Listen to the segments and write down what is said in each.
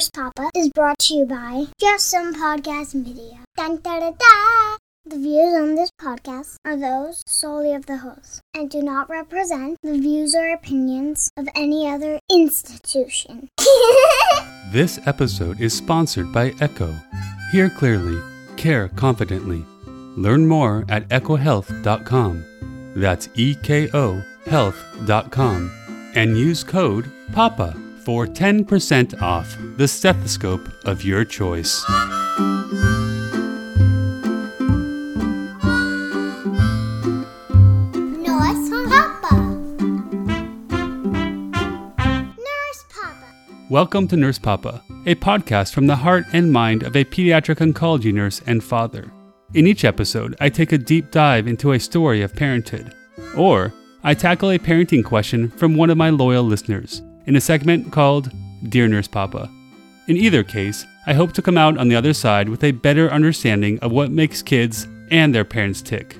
Nurse Papa is brought to you by Just Some Podcast Media. Dun, da, da, da. The views on this podcast are those solely of the host and do not represent the views or opinions of any other institution. This episode is sponsored by Eko. Hear clearly, care confidently. Learn more at ekohealth.com. That's E K O health.com. And use code PAPA for 10% off the stethoscope of your choice. Nurse Papa. Nurse Papa. Welcome to Nurse Papa, a podcast from the heart and mind of a pediatric oncology nurse and father. In each episode, I take a deep dive into a story of parenthood, or I tackle a parenting question from one of my loyal listeners in a segment called Dear Nurse Papa. In either case, I hope to come out on the other side with a better understanding of what makes kids and their parents tick.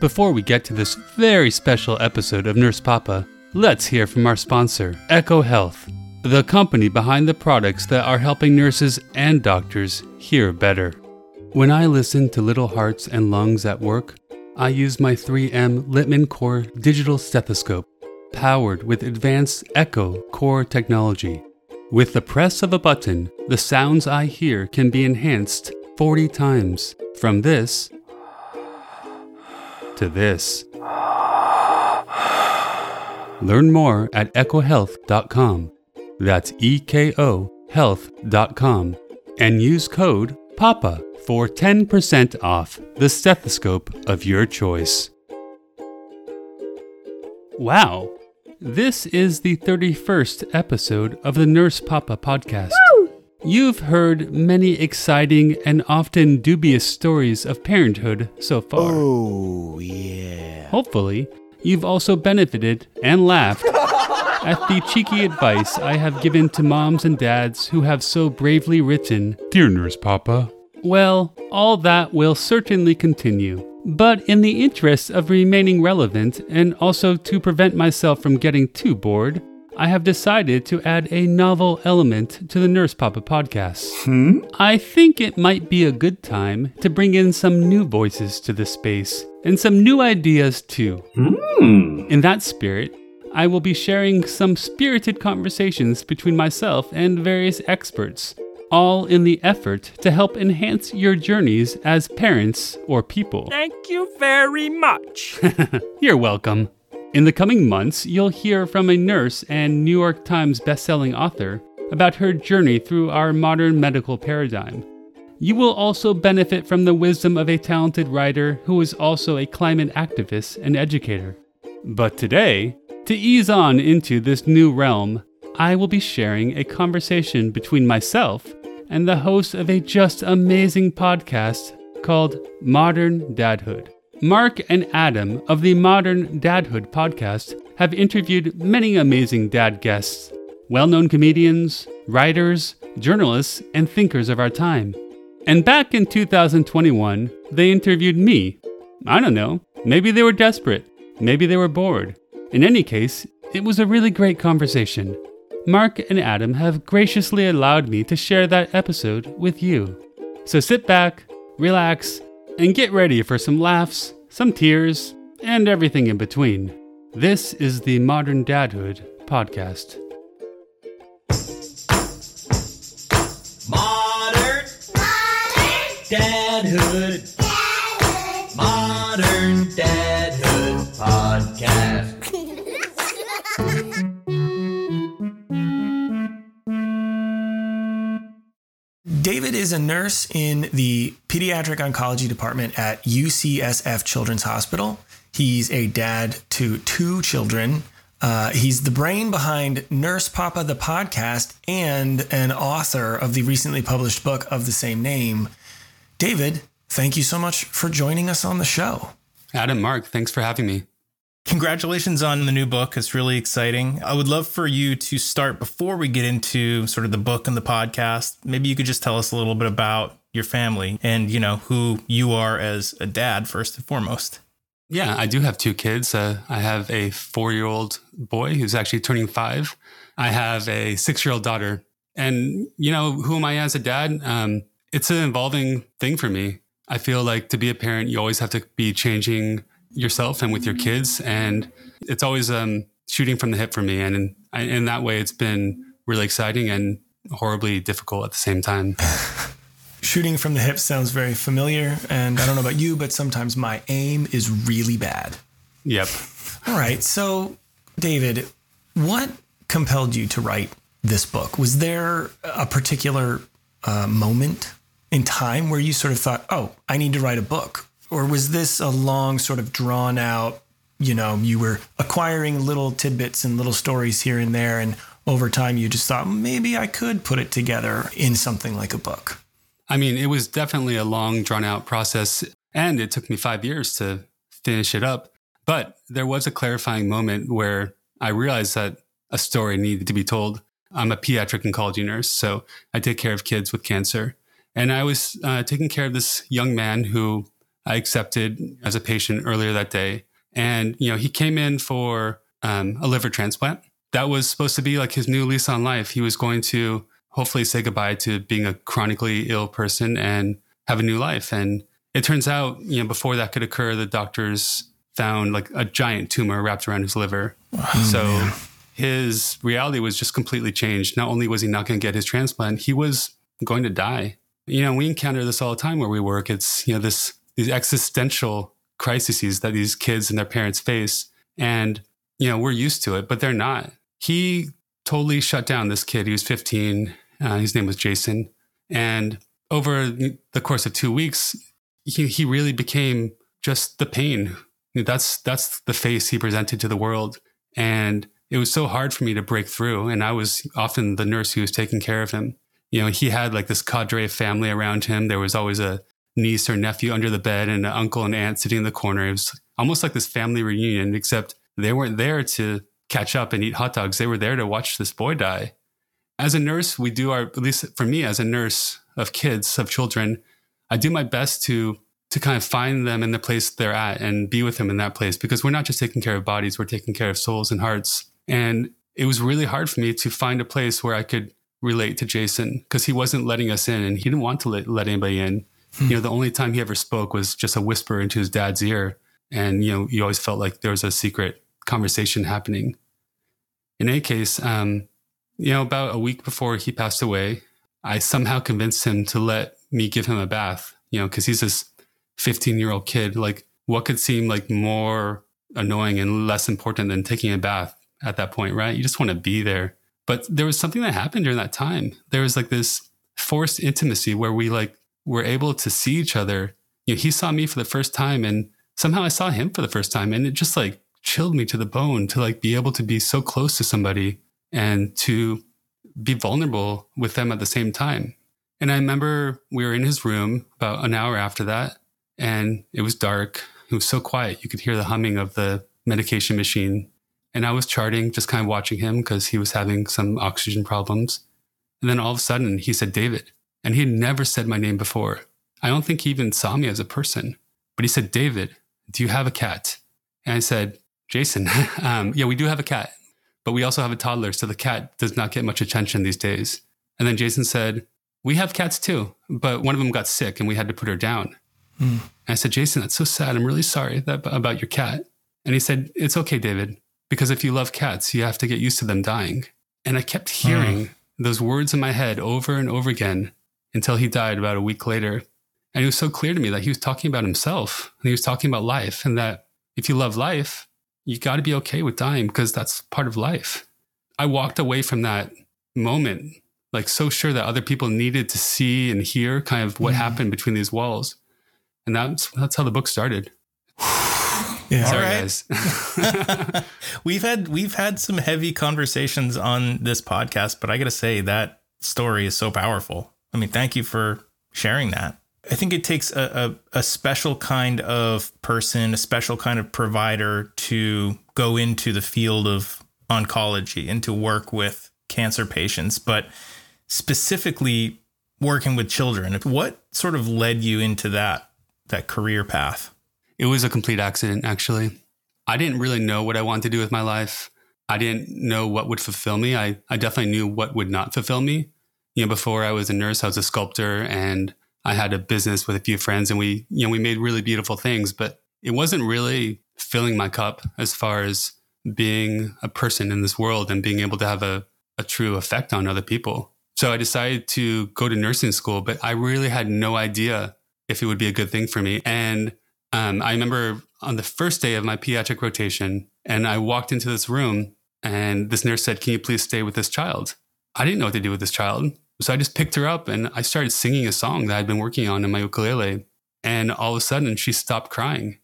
Before we get to this very special episode of Nurse Papa, let's hear from our sponsor, Eko Health, the company behind the products that are helping nurses and doctors hear better. When I listen to Little Hearts and Lungs at work, I use my 3M Littmann Core digital stethoscope, powered with advanced Eko Core technology. With the press of a button, the sounds I hear can be enhanced 40 times, from this to this. Learn more at ekohealth.com. That's E K O health.com. And use code PAPA for 10% off the stethoscope of your choice. Wow, this is the 31st episode of the Nurse Papa podcast. You've heard many exciting and often dubious stories of parenthood so far. Oh, yeah. Hopefully, you've also benefited and laughed at the cheeky advice I have given to moms and dads who have so bravely written, Dear Nurse Papa. Well, all that will certainly continue. But in the interest of remaining relevant and also to prevent myself from getting too bored, I have decided to add a novel element to the Nurse Papa podcast. Hmm? I think it might be a good time to bring in some new voices to the space and some new ideas too. Hmm. In that spirit, I will be sharing some spirited conversations between myself and various experts, all in the effort to help enhance your journeys as parents or people. Thank you very much. You're welcome. In the coming months, you'll hear from a nurse and New York Times bestselling author about her journey through our modern medical paradigm. You will also benefit from the wisdom of a talented writer who is also a climate activist and educator. But today, to ease on into this new realm, I will be sharing a conversation between myself and the host of a just amazing podcast called Modern Dadhood. Mark and Adam of the Modern Dadhood podcast have interviewed many amazing dad guests, well known comedians, writers, journalists, and thinkers of our time. And back in 2021, they interviewed me. I don't know, maybe they were desperate, maybe they were bored. In any case, it was a really great conversation. Mark and Adam have graciously allowed me to share that episode with you. So sit back, relax, and get ready for some laughs, some tears, and everything in between. This is the Modern Dadhood podcast. Modern Dadhood. Modern Dadhood Podcast. David is a nurse in the pediatric oncology department at UCSF Children's Hospital. He's a dad to two children. Uh, he's the brain behind Nurse Papa, the podcast, and an author of the recently published book of the same name. David, thank you so much for joining us on the show. Adam, Mark, thanks for having me. Congratulations on the new book. It's really exciting. I would love for you to start before we get into sort of the book and the podcast. Maybe you could just tell us a little bit about your family and, you know, who you are as a dad first and foremost. Yeah, I do have two kids. Uh, I have a four year old boy who's actually turning five. I have a six year old daughter. And, you know, who am I as a dad? Um, it's an evolving thing for me. I feel like to be a parent, you always have to be changing yourself and with your kids. And it's always um, shooting from the hip for me. And in, in that way, it's been really exciting and horribly difficult at the same time. Shooting from the hip sounds very familiar. And I don't know about you, but sometimes my aim is really bad. Yep. All right. So, David, what compelled you to write this book? Was there a particular uh, moment in time where you sort of thought, oh, I need to write a book? Or was this a long, sort of drawn out, you know, you were acquiring little tidbits and little stories here and there. And over time, you just thought maybe I could put it together in something like a book? I mean, it was definitely a long, drawn out process. And it took me five years to finish it up. But there was a clarifying moment where I realized that a story needed to be told. I'm a pediatric oncology nurse, so I take care of kids with cancer. And I was uh, taking care of this young man who I accepted as a patient earlier that day. And, you know, he came in for um, a liver transplant. That was supposed to be like his new lease on life. He was going to hopefully say goodbye to being a chronically ill person and have a new life. And it turns out, you know, before that could occur, the doctors found like a giant tumor wrapped around his liver. Oh, so man his reality was just completely changed. Not only was he not going to get his transplant, he was going to die. You know, we encounter this all the time where we work. It's, you know, this, these existential crises that these kids and their parents face. And, you know, we're used to it, but they're not. He totally shut down this kid. He was 15. Uh, his name was Jason. And over the course of two weeks, he, he really became just the pain. That's, that's the face he presented to the world. And it was so hard for me to break through. And I was often the nurse who was taking care of him. You know, he had like this cadre of family around him. There was always a niece or nephew under the bed and an uncle and aunt sitting in the corner. It was almost like this family reunion, except they weren't there to catch up and eat hot dogs. They were there to watch this boy die. As a nurse, we do our, at least for me as a nurse of kids, of children, I do my best to to kind of find them in the place they're at and be with them in that place because we're not just taking care of bodies, we're taking care of souls and hearts. And it was really hard for me to find a place where I could relate to Jason because he wasn't letting us in and he didn't want to let, let anybody in. You know, the only time he ever spoke was just a whisper into his dad's ear. And, you know, you always felt like there was a secret conversation happening. In any case, um, you know, about a week before he passed away, I somehow convinced him to let me give him a bath, you know, because he's this 15 year old kid. Like, what could seem like more annoying and less important than taking a bath? at that point, right? You just want to be there. But there was something that happened during that time. There was like this forced intimacy where we like were able to see each other. You know, he saw me for the first time and somehow I saw him for the first time and it just like chilled me to the bone to like be able to be so close to somebody and to be vulnerable with them at the same time. And I remember we were in his room about an hour after that and it was dark. It was so quiet. You could hear the humming of the medication machine and I was charting, just kind of watching him because he was having some oxygen problems. And then all of a sudden he said, David. And he had never said my name before. I don't think he even saw me as a person, but he said, David, do you have a cat? And I said, Jason, um, yeah, we do have a cat, but we also have a toddler. So the cat does not get much attention these days. And then Jason said, we have cats too, but one of them got sick and we had to put her down. Mm. I said, Jason, that's so sad. I'm really sorry that, about your cat. And he said, it's okay, David. Because if you love cats, you have to get used to them dying. And I kept hearing uh. those words in my head over and over again until he died about a week later. And it was so clear to me that he was talking about himself and he was talking about life and that if you love life, you got to be okay with dying because that's part of life. I walked away from that moment like so sure that other people needed to see and hear kind of what mm. happened between these walls. And that's that's how the book started. Yeah. Sorry, guys. we've had we've had some heavy conversations on this podcast, but I got to say that story is so powerful. I mean, thank you for sharing that. I think it takes a, a, a special kind of person, a special kind of provider to go into the field of oncology and to work with cancer patients, but specifically working with children. What sort of led you into that that career path? It was a complete accident, actually. I didn't really know what I wanted to do with my life. I didn't know what would fulfill me. I, I definitely knew what would not fulfill me. You know, before I was a nurse, I was a sculptor and I had a business with a few friends and we, you know, we made really beautiful things, but it wasn't really filling my cup as far as being a person in this world and being able to have a, a true effect on other people. So I decided to go to nursing school, but I really had no idea if it would be a good thing for me. And um, I remember on the first day of my pediatric rotation, and I walked into this room, and this nurse said, Can you please stay with this child? I didn't know what to do with this child. So I just picked her up and I started singing a song that I'd been working on in my ukulele. And all of a sudden, she stopped crying.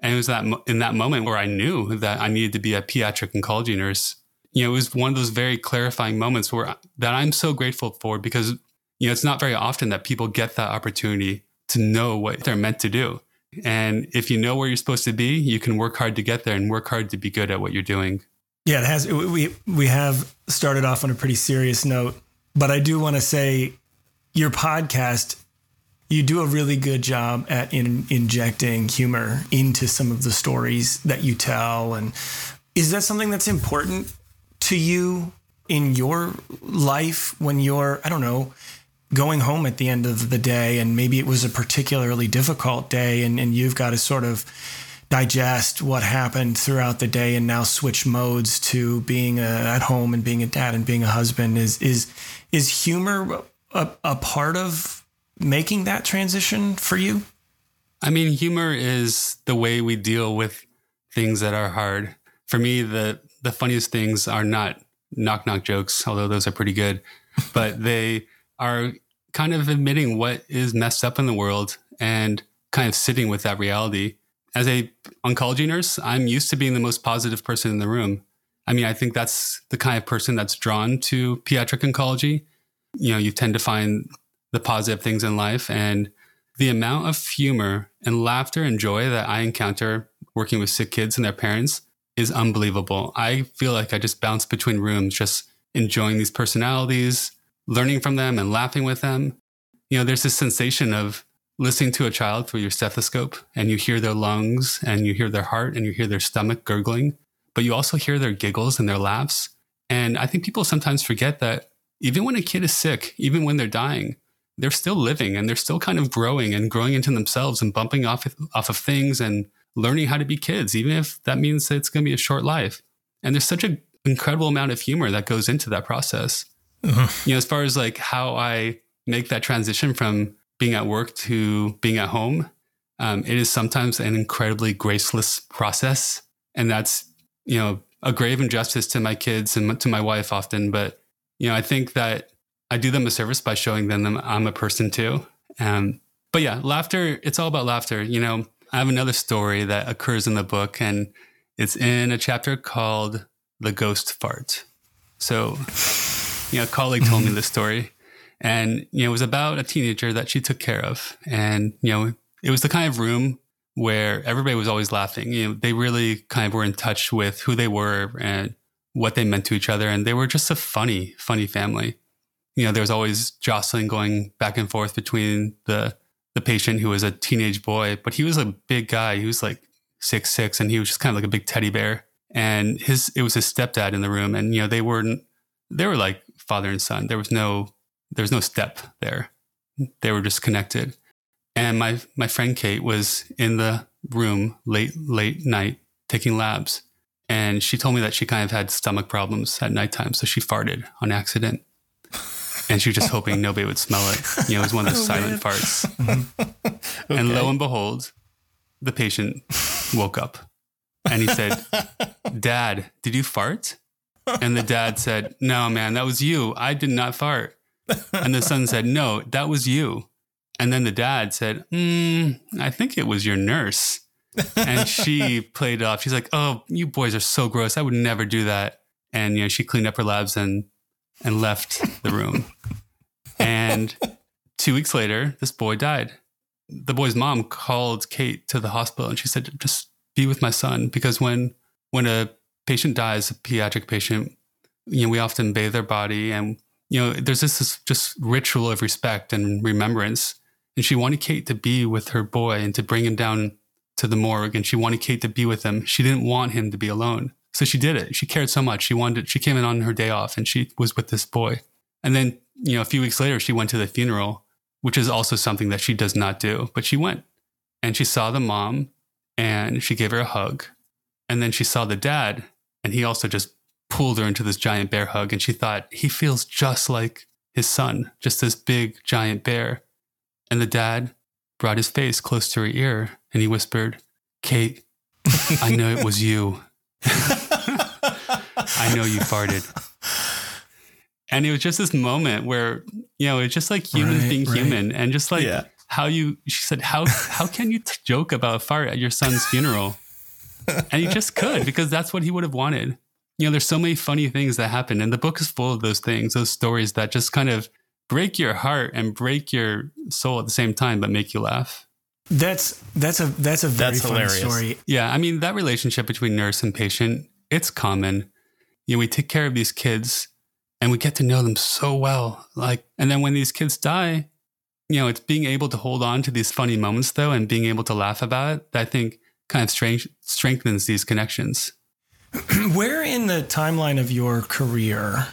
And it was that in that moment where I knew that I needed to be a pediatric oncology nurse. You know, it was one of those very clarifying moments where that I'm so grateful for because you know it's not very often that people get that opportunity to know what they're meant to do. And if you know where you're supposed to be, you can work hard to get there and work hard to be good at what you're doing. Yeah, it has. We we have started off on a pretty serious note, but I do want to say your podcast you do a really good job at in, injecting humor into some of the stories that you tell and is that something that's important to you in your life when you're i don't know going home at the end of the day and maybe it was a particularly difficult day and, and you've got to sort of digest what happened throughout the day and now switch modes to being a, at home and being a dad and being a husband is is is humor a, a part of making that transition for you? I mean, humor is the way we deal with things that are hard. For me, the the funniest things are not knock knock jokes, although those are pretty good, but they are kind of admitting what is messed up in the world and kind of sitting with that reality. As a oncology nurse, I'm used to being the most positive person in the room. I mean, I think that's the kind of person that's drawn to pediatric oncology. You know, you tend to find the positive things in life and the amount of humor and laughter and joy that I encounter working with sick kids and their parents is unbelievable. I feel like I just bounce between rooms, just enjoying these personalities, learning from them and laughing with them. You know, there's this sensation of listening to a child through your stethoscope and you hear their lungs and you hear their heart and you hear their stomach gurgling, but you also hear their giggles and their laughs. And I think people sometimes forget that even when a kid is sick, even when they're dying, they're still living and they're still kind of growing and growing into themselves and bumping off off of things and learning how to be kids, even if that means that it's going to be a short life. And there's such an incredible amount of humor that goes into that process. Uh-huh. You know, as far as like how I make that transition from being at work to being at home, um, it is sometimes an incredibly graceless process, and that's you know a grave injustice to my kids and to my wife often. But you know, I think that I do them a service by showing them that I'm a person too. Um, but yeah, laughter, it's all about laughter. You know, I have another story that occurs in the book, and it's in a chapter called The Ghost Fart. So, you know, a colleague told me this story, and, you know, it was about a teenager that she took care of. And, you know, it was the kind of room where everybody was always laughing. You know, they really kind of were in touch with who they were and what they meant to each other. And they were just a funny, funny family you know, there was always jostling going back and forth between the the patient who was a teenage boy, but he was a big guy. He was like six six, and he was just kind of like a big teddy bear. And his it was his stepdad in the room, and you know they weren't they were like father and son. There was no there was no step there. They were just connected. And my my friend Kate was in the room late late night taking labs, and she told me that she kind of had stomach problems at nighttime, so she farted on accident and she was just hoping nobody would smell it. You know, it was one of those oh, silent man. farts. okay. And lo and behold, the patient woke up and he said, Dad, did you fart? And the dad said, No, man, that was you. I did not fart. And the son said, No, that was you. And then the dad said, mm, I think it was your nurse. And she played off. She's like, Oh, you boys are so gross. I would never do that. And, you know, she cleaned up her labs and and left the room. and two weeks later, this boy died. The boy's mom called Kate to the hospital and she said, just be with my son. Because when, when a patient dies, a pediatric patient, you know, we often bathe their body and, you know, there's this, this just ritual of respect and remembrance. And she wanted Kate to be with her boy and to bring him down to the morgue. And she wanted Kate to be with him. She didn't want him to be alone. So she did it. She cared so much. She wanted, she came in on her day off and she was with this boy. And then you know, a few weeks later, she went to the funeral, which is also something that she does not do, but she went and she saw the mom and she gave her a hug. And then she saw the dad and he also just pulled her into this giant bear hug. And she thought, he feels just like his son, just this big giant bear. And the dad brought his face close to her ear and he whispered, Kate, I know it was you. I know you farted. And it was just this moment where, you know, it's just like humans Right, being right. human and just like Yeah. how you, she said, how, how can you t- joke about a fart at your son's funeral? and he just could because that's what he would have wanted. You know, there's so many funny things that happen and the book is full of those things, those stories that just kind of break your heart and break your soul at the same time, but make you laugh. That's that's a that's a very That's funny hilarious. story. Yeah, I mean that relationship between nurse and patient, it's common. You know, we take care of these kids and we get to know them so well. Like and then when these kids die, you know, it's being able to hold on to these funny moments though and being able to laugh about it that I think kind of strength, strengthens these connections. Where in the timeline of your career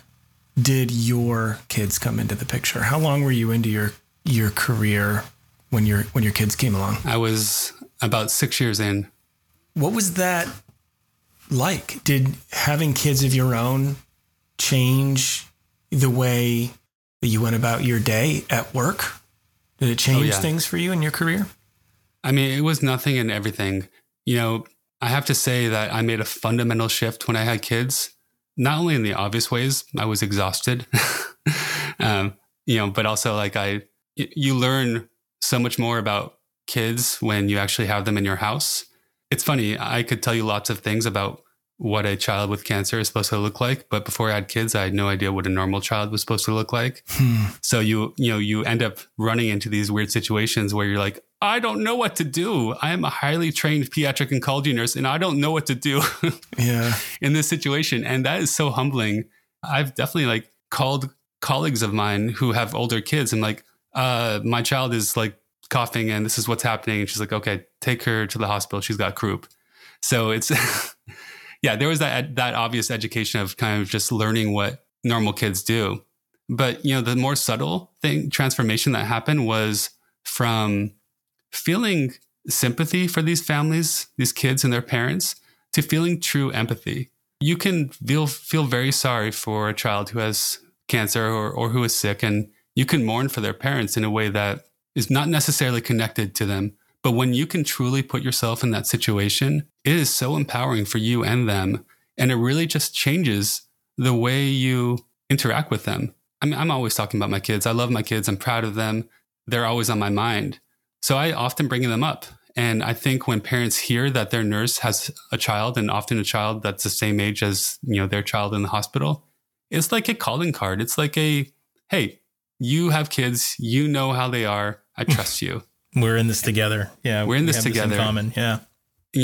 did your kids come into the picture? How long were you into your your career when your when your kids came along? I was about 6 years in. What was that like? Did having kids of your own change the way that you went about your day at work? Did it change yeah. things for you in your career? I mean, it was nothing and everything. You know, I have to say that I made a fundamental shift when I had kids, not only in the obvious ways, I was exhausted, um, you know, but also like I, you learn so much more about kids when you actually have them in your house. It's funny, I could tell you lots of things about what a child with cancer is supposed to look like, but before I had kids, I had no idea what a normal child was supposed to look like. So you you know you end up running into these weird situations where you're like, I don't know what to do. I am a highly trained pediatric oncology nurse, and I don't know what to do Yeah. in this situation, and that is so humbling. I've definitely like called colleagues of mine who have older kids. and like, uh, my child is like coughing, and this is what's happening. And she's like, okay, take her to the hospital. She's got croup. So it's yeah, there was that that obvious education of kind of just learning what normal kids do. But you know, the more subtle thing transformation that happened was from feeling sympathy for these families, these kids and their parents, to feeling true empathy. You can feel feel very sorry for a child who has cancer or, or who is sick, and you can mourn for their parents in a way that is not necessarily connected to them. But when you can truly put yourself in that situation, it is so empowering for you and them. And it really just changes the way you interact with them. I mean, I'm always talking about my kids. I love my kids. I'm proud of them. They're always on my mind. So I often bring them up. And I think when parents hear that their nurse has a child and often a child that's the same age as, you know, their child in the hospital, it's like a calling card. It's like a, hey, you have kids, you know how they are. I trust you. We're in this together. Yeah. We're in we this have together. common. Yeah.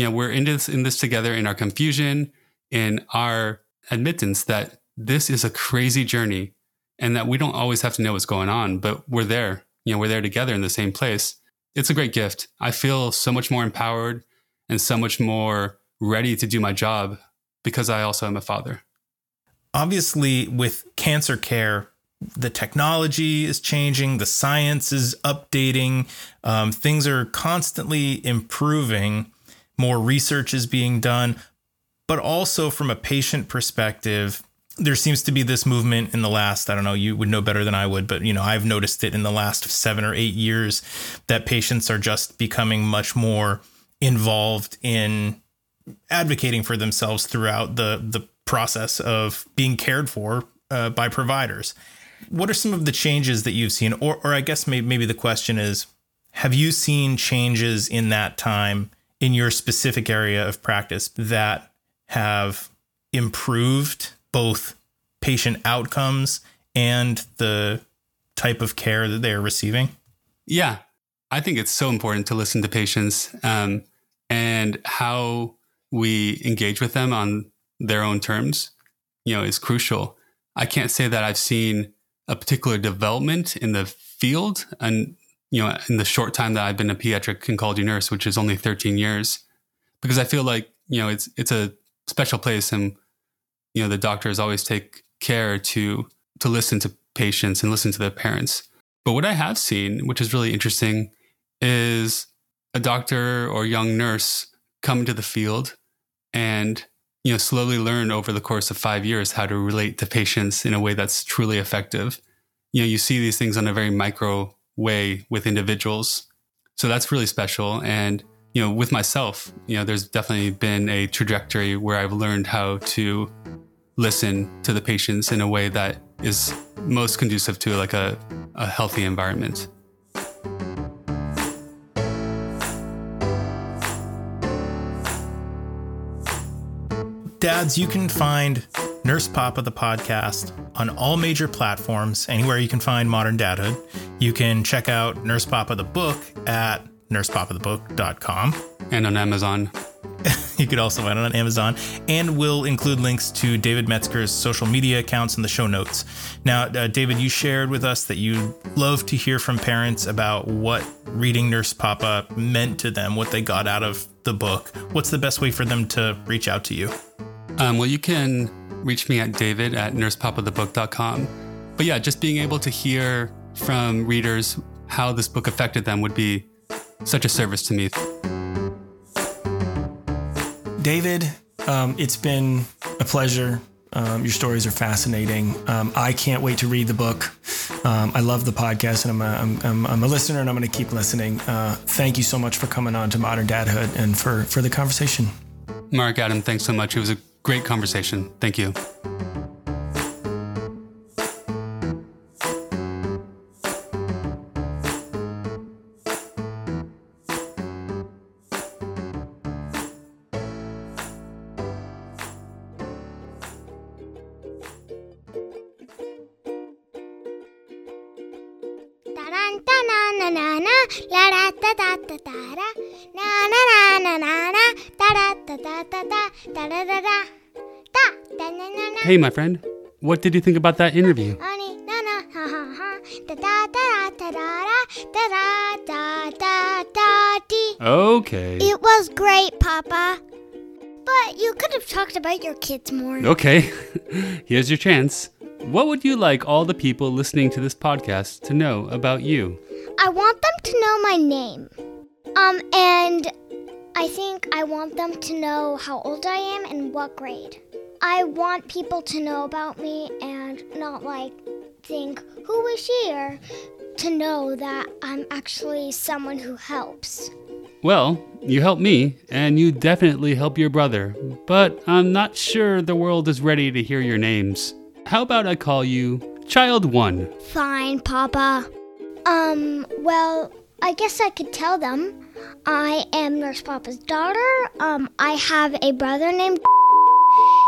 know, we're in this in this together in our confusion, in our admittance that this is a crazy journey and that we don't always have to know what's going on, but we're there. You know, we're there together in the same place. It's a great gift. I feel so much more empowered and so much more ready to do my job because I also am a father. obviously with cancer care the technology is changing the science is updating um, things are constantly improving more research is being done but also from a patient perspective there seems to be this movement in the last i don't know you would know better than i would but you know i've noticed it in the last seven or eight years that patients are just becoming much more involved in advocating for themselves throughout the the process of being cared for uh, by providers. What are some of the changes that you've seen, or or I guess maybe maybe the question is, have you seen changes in that time in your specific area of practice that have improved both patient outcomes and the type of care that they are receiving? Yeah, I think it's so important to listen to patients um, and how we engage with them on their own terms. You know, is crucial. I can't say that I've seen a particular development in the field, and you know, in the short time that I've been a pediatric oncology nurse, which is only 13 years, because I feel like you know it's it's a special place, and you know the doctors always take care to to listen to patients and listen to their parents. But what I have seen, which is really interesting, is a doctor or young nurse come into the field and you know slowly learn over the course of five years how to relate to patients in a way that's truly effective. You know you see these things on a very micro way with individuals. So that's really special. And you know with myself you know there's definitely been a trajectory where i've learned how to listen to the patients in a way that is most conducive to like a, a healthy environment Dads, you can find Nurse Papa, the podcast, on all major platforms, anywhere you can find modern dadhood. You can check out Nurse Papa, the book at nursepapathebook.com. and on amazon You could also find it on Amazon, and we'll include links to David Metzger's social media accounts in the show notes. Now, uh, David, you shared with us that you love to hear from parents about what reading Nurse Papa meant to them, what they got out of the book. What's the best way for them to reach out to you? Um, well, you can reach me at david at nursepapathebook.com. But yeah, just being able to hear from readers how this book affected them would be such a service to me. David, um, it's been a pleasure. Um, your stories are fascinating. Um, I can't wait to read the book. Um, I love the podcast, and I'm a, I'm, I'm, a listener, and I'm going to keep listening. Uh, thank you so much for coming on to Modern Dadhood and for for the conversation. Mark, Adam, thanks so much. It was a great conversation. Thank you. friend. What did you think about that interview? Okay. It was great, Papa. But you could have talked about your kids more. Okay. Here's your chance. What would you like all the people listening to this podcast to know about you? I want them to know my name. Um, and I think I want them to know how old I am and what grade. I want people to know about me and not like think, who is she? Or to know that I'm actually someone who helps. Well, you help me, and you definitely help your brother, but I'm not sure the world is ready to hear your names. How about I call you Child One? Fine, Papa. Um, well, I guess I could tell them. I am Nurse Papa's daughter. Um, I have a brother named.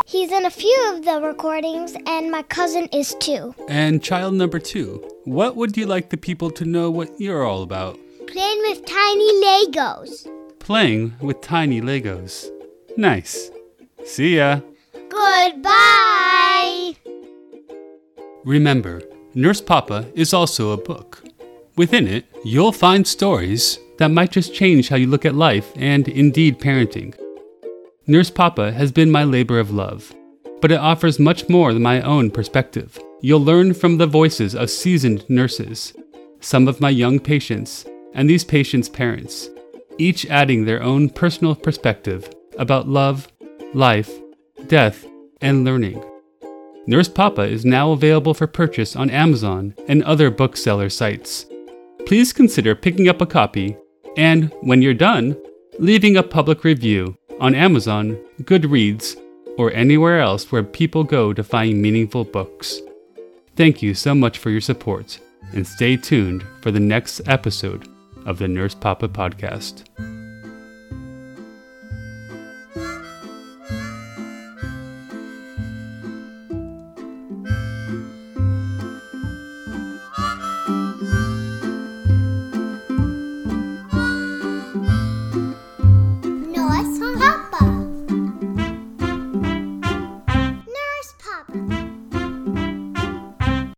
He's in a few of the recordings, and my cousin is too. And child number two, what would you like the people to know what you're all about? Playing with tiny Legos. Playing with tiny Legos. Nice. See ya. Goodbye. Remember, Nurse Papa is also a book. Within it, you'll find stories that might just change how you look at life and indeed parenting. Nurse Papa has been my labor of love, but it offers much more than my own perspective. You'll learn from the voices of seasoned nurses, some of my young patients, and these patients' parents, each adding their own personal perspective about love, life, death, and learning. Nurse Papa is now available for purchase on Amazon and other bookseller sites. Please consider picking up a copy and, when you're done, leaving a public review on Amazon, Goodreads, or anywhere else where people go to find meaningful books. Thank you so much for your support, and stay tuned for the next episode of the Nurse Papa Podcast.